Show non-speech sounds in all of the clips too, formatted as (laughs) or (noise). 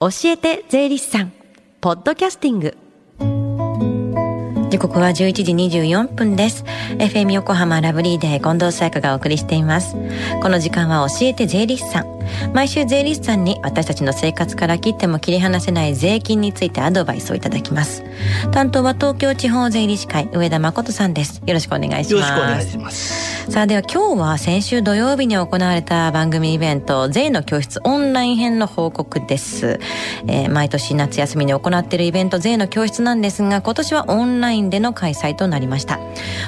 教えて税理士さんポッドキャスティング。時刻は11時24分です。FM 横浜ラブリーデー近藤沙耶香がお送りしています。この時間は教えて税理士さん。毎週税理士さんに私たちの生活から切っても切り離せない税金についてアドバイスをいただきます。担当は東京地方税理士会上田誠さんです。よろしくお願いします。よろしくお願いします。さあでは今日は先週土曜日に行われた番組イベント税の教室オンライン編の報告です、えー、毎年夏休みに行っているイベント税の教室なんですが今年はオンラインでの開催となりました。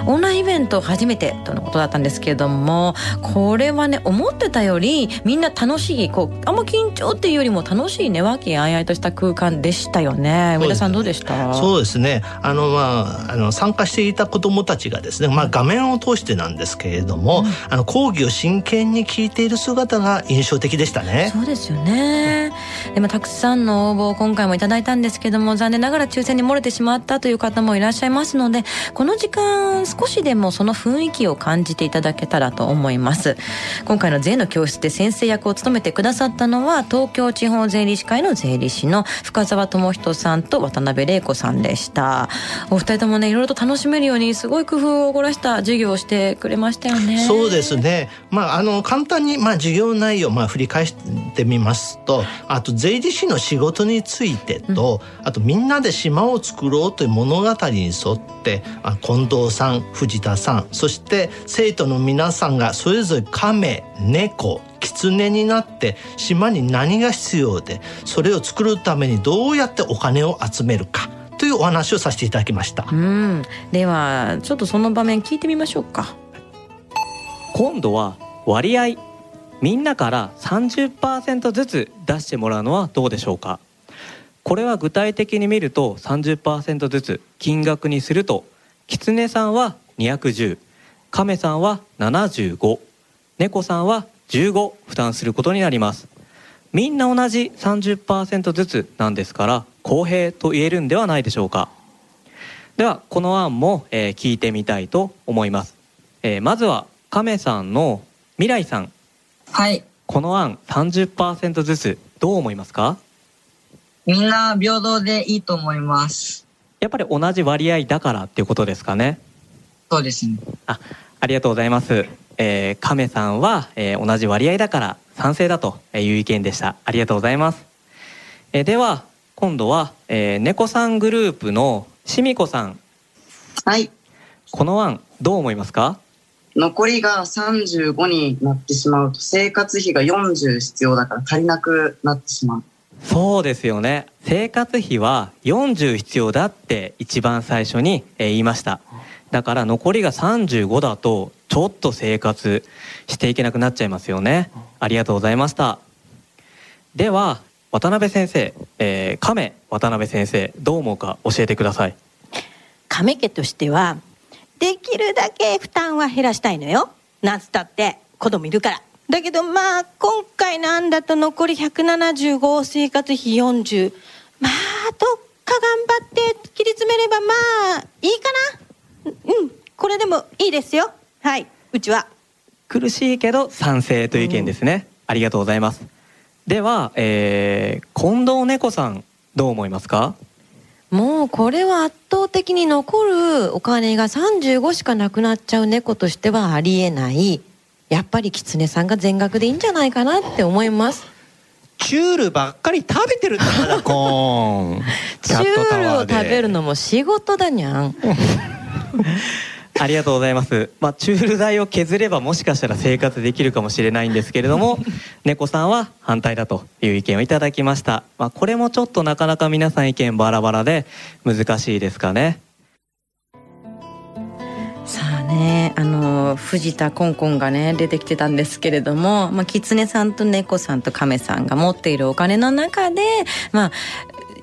オンラインイベント初めてとのことだったんですけれどもこれはね思ってたよりみんな楽しいこうあんま緊張っていうよりも楽しいね和気あいあいとした空間でしたよね。上田さんどうでした？そうですね。あのまああの参加していた子どもたちがですねまあ画面を通してなんですけれども、うん、あの講義を真剣に聞いている姿が印象的でしたね。そうですよね。でもたくさんの応募を今回もいただいたんですけども残念ながら抽選に漏れてしまったという方もいらっしゃいますのでこの時間少しでもその雰囲気を感じていただけたらと思います。今回の税の教室で先生役を務めてくださったのは東京地方税理士会の税理士の深澤智人さんと渡辺玲子さんでした。お二人ともねいろいろと楽しめるようにすごい工夫を凝らした授業をしてくれましたよね。そうですね。まああの簡単にまあ授業内容まあ振り返してみますとあと税理士の仕事についてと、うん、あとみんなで島を作ろうという物語に沿って近藤さん藤田さんそして生徒の皆さんがそれぞれ亀猫狐になって島に何が必要でそれを作るためにどうやってお金を集めるかというお話をさせていただきました。うん。ではちょっとその場面聞いてみましょうか。今度は割合みんなから30%ずつ出してもらうのはどうでしょうか。これは具体的に見ると30%ずつ金額にすると狐さんは210亀さんは75猫さんは15負担することになります。みんな同じ30%ずつなんですから公平と言えるんではないでしょうか。ではこの案も、えー、聞いてみたいと思います、えー、まずは亀さんの未来さん。はい。この案30%ずつどう思いますか？みんな平等でいいと思います。やっぱり同じ割合だからっていうことですかね。そうですね。あありがとうございますえー、亀さんは、えー、同じ割合だから賛成だという意見でした。ありがとうございます、えー、では今度は、えー、猫さんグループのしみこさん。はい。この案どう思いますか？残りが35になってしまうと生活費が40必要だから足りなくなってしまう。そうですよね。生活費は40必要だって一番最初に言いました。だから残りが35だとちょっと生活していけなくなっちゃいますよね。ありがとうございました。では渡辺先生、えー、亀渡辺先生どう思うか教えてください。亀家としてはできるだけ負担は減らしたいのよ。なんつったって子供いるから。だけどまあ今回の案だと残り175生活費40まあどっか頑張って切り詰めればまあいいかな。うんこれでもいいですよはいうちは。苦しいけど賛成という意見ですね、うん、ありがとうございます。では、えー、近藤猫さんどう思いますか？もうこれは圧倒的に残るお金が35しかなくなっちゃう猫としてはありえない。やっぱり狐さんが全額でいいんじゃないかなって思います。チュールばっかり食べてるんだからコーン。(laughs) チュールを食べるのも仕事だにゃん (laughs) ありがとうございます。まあ、チュール代を削ればもしかしたら生活できるかもしれないんですけれども、(laughs) 猫さんは反対だという意見をいただきました。まあ、これもちょっとなかなか皆さん意見バラバラで難しいですかね。さあね、あの藤田コンコンがね出てきてたんですけれども、まあ、狐さんと猫さんと亀さんが持っているお金の中で、まあ、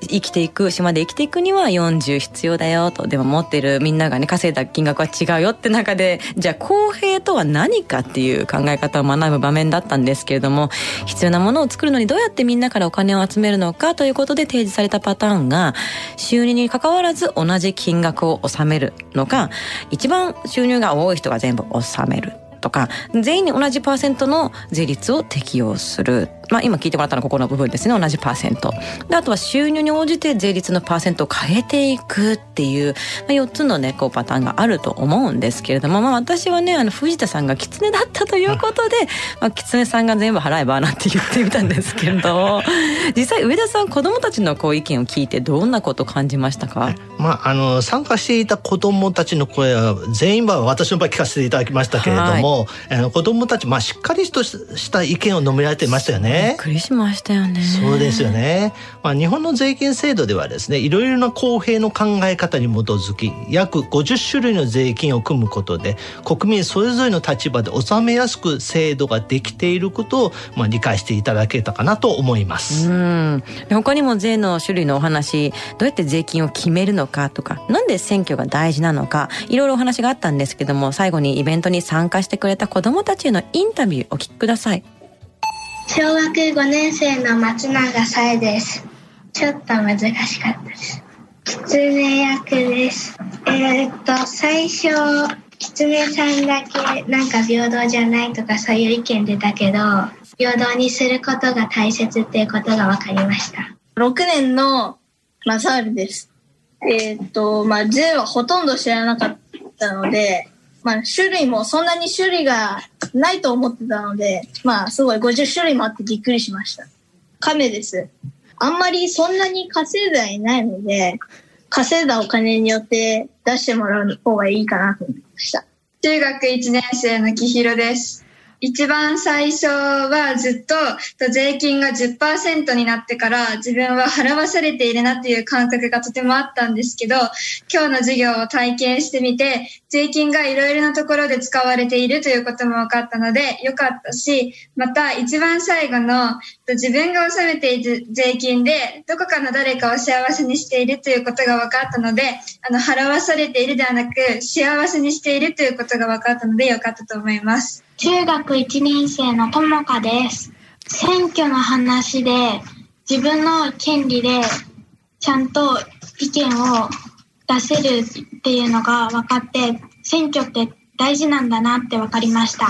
生きていく島で生きていくには40必要だよと。でも持ってるみんながね稼いだ金額は違うよって中でじゃあ公平とは何かっていう考え方を学ぶ場面だったんですけれども必要なものを作るのにどうやってみんなからお金を集めるのかということで提示されたパターンが収入にかかわらず同じ金額を納めるのか一番収入が多い人が全部納める。とか全員に同じパーセントの税率を適用する。まあ、今聞いてもらったのはここの部分ですね。同じパーセント。であとは収入に応じて税率のパーセントを変えていくっていう、まあ、4つのねこうパターンがあると思うんですけれども、まあ、私はねあの藤田さんが狐だったということで、まあ、狐さんが全部払えばなんて言ってみたんですけれど実際上田さん子どもたちのこう意見を聞いてどんなことを感じましたか、まあ、あの参加していた子どもたちの声は全員は私の場合聞かせていただきましたけれども、はい、あの子どもたち、まあ、しっかりとした意見を述べられていましたよね。びっくりしましたよね。そうですよね。まあ、日本の税金制度ではですね、いろいろな公平の考え方に基づき、約50種類の税金を組むことで、国民それぞれの立場で納めやすく制度ができていることを、まあ、理解していただけたかなと思います。うん。他にも税の種類のお話、どうやって税金を決めるのかとか、なんで選挙が大事なのか、いろいろお話があったんですけども、最後にイベントに参加してくれた子どもたちへのインタビューお聞きください。小学5年生の松永さえです。ちょっと難しかったです。狐役です。えー、っと、最初、狐さんだけなんか平等じゃないとかそういう意見出たけど、平等にすることが大切っていうことが分かりました。6年のマサールです。えー、っと、まあ、銃はほとんど知らなかったので、まあ、種類もそんなに種類がないと思ってたので、まあ、すごい50種類もあってびっくりしました。亀です。あんまりそんなに稼いではいないので、稼いだお金によって出してもらう方がいいかなと思いました。中学1年生のきひろです。一番最初はずっと税金が10%になってから自分は払わされているなっていう感覚がとてもあったんですけど、今日の授業を体験してみて、税金がいろいろなところで使われているということも分かったのでよかったし、また一番最後の自分が納めている税金でどこかの誰かを幸せにしているということが分かったので、あの払わされているではなく幸せにしているということが分かったのでよかったと思います。中学1年生のともかです。選挙の話で自分の権利でちゃんと意見を出せるっていうのが分かって選挙って大事なんだなって分かりました。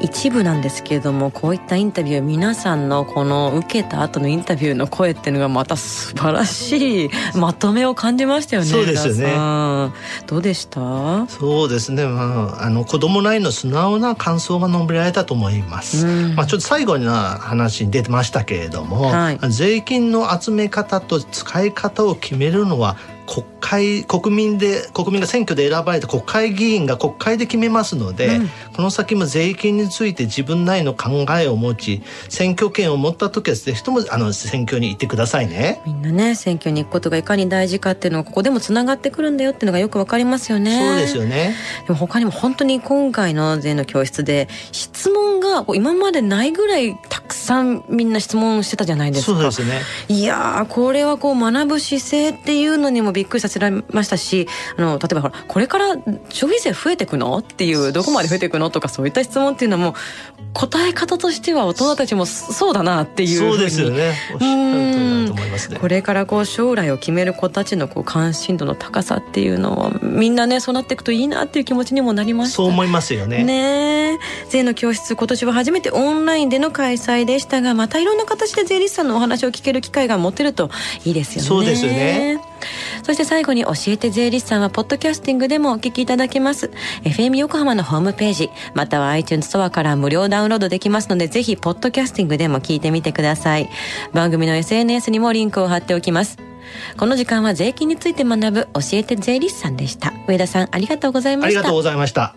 一部なんですけれどもこういったインタビュー皆さんのこの受けた後のインタビューの声っていうのがまた素晴らしいまとめを感じましたよねそうですよね。どうでした？そうですね、まあ、あの子供なりの素直な感想が述べられたと思います、まあ、ちょっと最後な話に出てましたけれども、はい、税金の集め方と使い方を決めるのは国会国民で国民が選挙で選ばれた国会議員が国会で決めますので、うん、この先も税金について自分なりの考えを持ち選挙権を持った時はぜひともあの選挙に行ってくださいね。みんなね選挙に行くことがいかに大事かっていうのはここでもつながってくるんだよっていうのがよくわかりますよね。そうですよね。でも他にも本当に今回の税の教室で質問が今までないぐらいたくさんみんな質問してたじゃないですか。そうですね。いやこれはこう学ぶ姿勢っていうのにもびっくりさせられましたしあの例えばほらこれから消費税増えていくのっていうどこまで増えていくのとかそういった質問っていうのも答え方としては大人たちもそうだなっていうそうですよね。おっしゃると思いますね。これからこう将来を決める子たちのこう関心度の高さっていうのはみんなねそうなっていくといいなっていう気持ちにもなりましたそう思いますよね。ね税の教室今年は初めてオンラインでの開催でしたがまたいろんな形で税理士さんのお話を聞ける機会が持てるといいですよね。そうですよね。そして最後に教えて税理士さんはポッドキャスティングでもお聞きいただけます。FM 横浜のホームページまたは iTunes ストアから無料ダウンロードできますのでぜひポッドキャスティングでも聞いてみてください。番組の SNS にもリンクを貼っておきます。この時間は税金について学ぶ教えて税理士さんでした。上田さんありがとうございました。ありがとうございました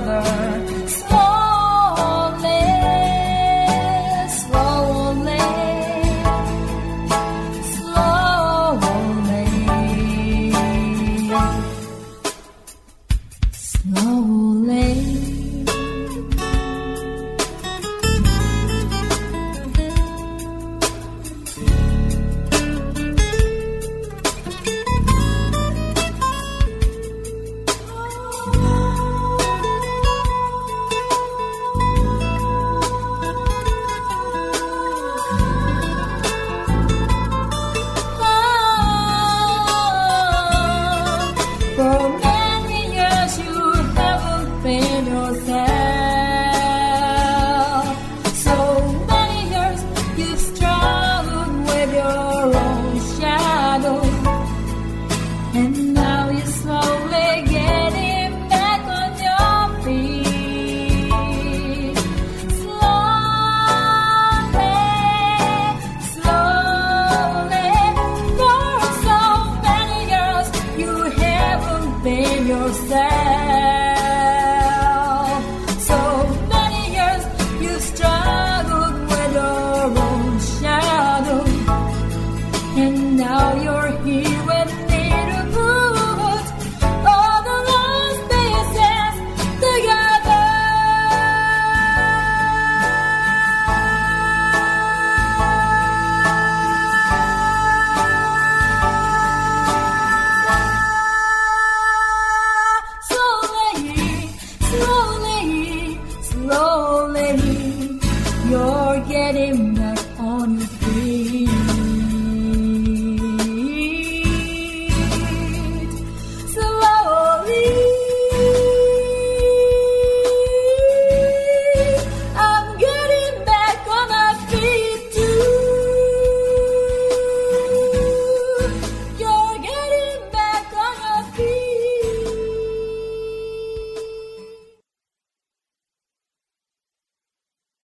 another. from